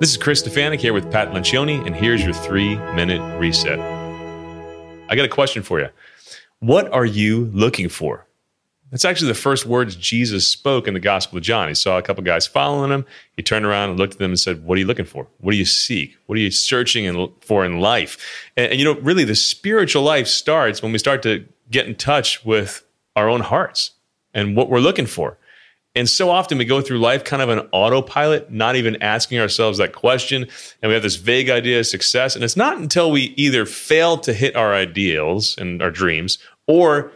This is Chris Stefanick here with Pat Lencioni, and here's your three minute reset. I got a question for you. What are you looking for? That's actually the first words Jesus spoke in the Gospel of John. He saw a couple guys following him. He turned around and looked at them and said, What are you looking for? What do you seek? What are you searching for in life? And, and, you know, really, the spiritual life starts when we start to get in touch with our own hearts and what we're looking for. And so often we go through life kind of an autopilot, not even asking ourselves that question. And we have this vague idea of success. And it's not until we either fail to hit our ideals and our dreams or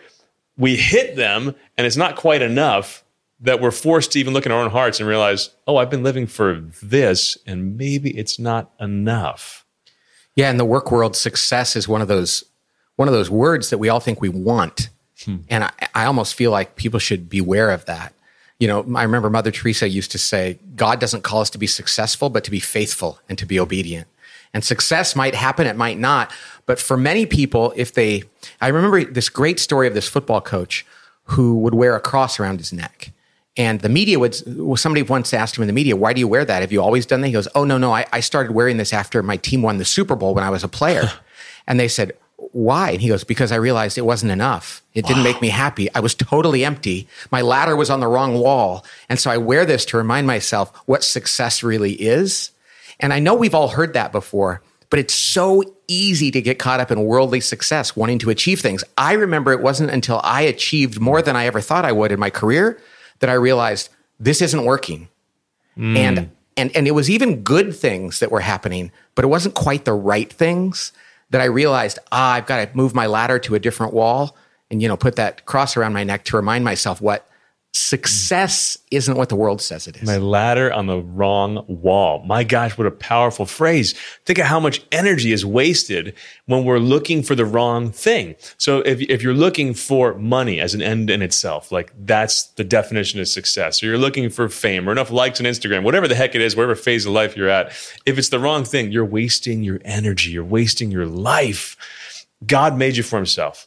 we hit them and it's not quite enough that we're forced to even look in our own hearts and realize, oh, I've been living for this and maybe it's not enough. Yeah, in the work world, success is one of those one of those words that we all think we want. Hmm. And I, I almost feel like people should beware of that. You know, I remember Mother Teresa used to say, God doesn't call us to be successful, but to be faithful and to be obedient. And success might happen, it might not. But for many people, if they, I remember this great story of this football coach who would wear a cross around his neck. And the media would, somebody once asked him in the media, why do you wear that? Have you always done that? He goes, oh, no, no, I, I started wearing this after my team won the Super Bowl when I was a player. and they said, why? And he goes, because I realized it wasn't enough. It wow. didn't make me happy. I was totally empty. My ladder was on the wrong wall. And so I wear this to remind myself what success really is. And I know we've all heard that before, but it's so easy to get caught up in worldly success, wanting to achieve things. I remember it wasn't until I achieved more than I ever thought I would in my career that I realized this isn't working. Mm. And and and it was even good things that were happening, but it wasn't quite the right things that I realized, ah, I've got to move my ladder to a different wall and you know, put that cross around my neck to remind myself what Success isn't what the world says it is. My ladder on the wrong wall. My gosh, what a powerful phrase. Think of how much energy is wasted when we're looking for the wrong thing. So if, if you're looking for money as an end in itself, like that's the definition of success, or you're looking for fame or enough likes on Instagram, whatever the heck it is, whatever phase of life you're at, if it's the wrong thing, you're wasting your energy, you're wasting your life. God made you for himself.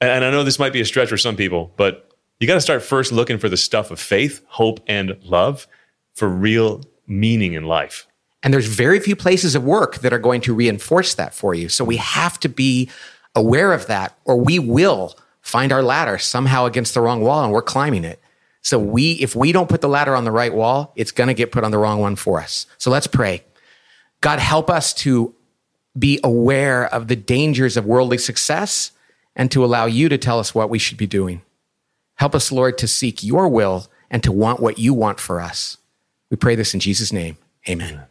And I know this might be a stretch for some people, but you got to start first looking for the stuff of faith, hope, and love for real meaning in life. And there's very few places of work that are going to reinforce that for you. So we have to be aware of that, or we will find our ladder somehow against the wrong wall and we're climbing it. So we, if we don't put the ladder on the right wall, it's going to get put on the wrong one for us. So let's pray. God, help us to be aware of the dangers of worldly success and to allow you to tell us what we should be doing. Help us, Lord, to seek your will and to want what you want for us. We pray this in Jesus' name. Amen. Amen.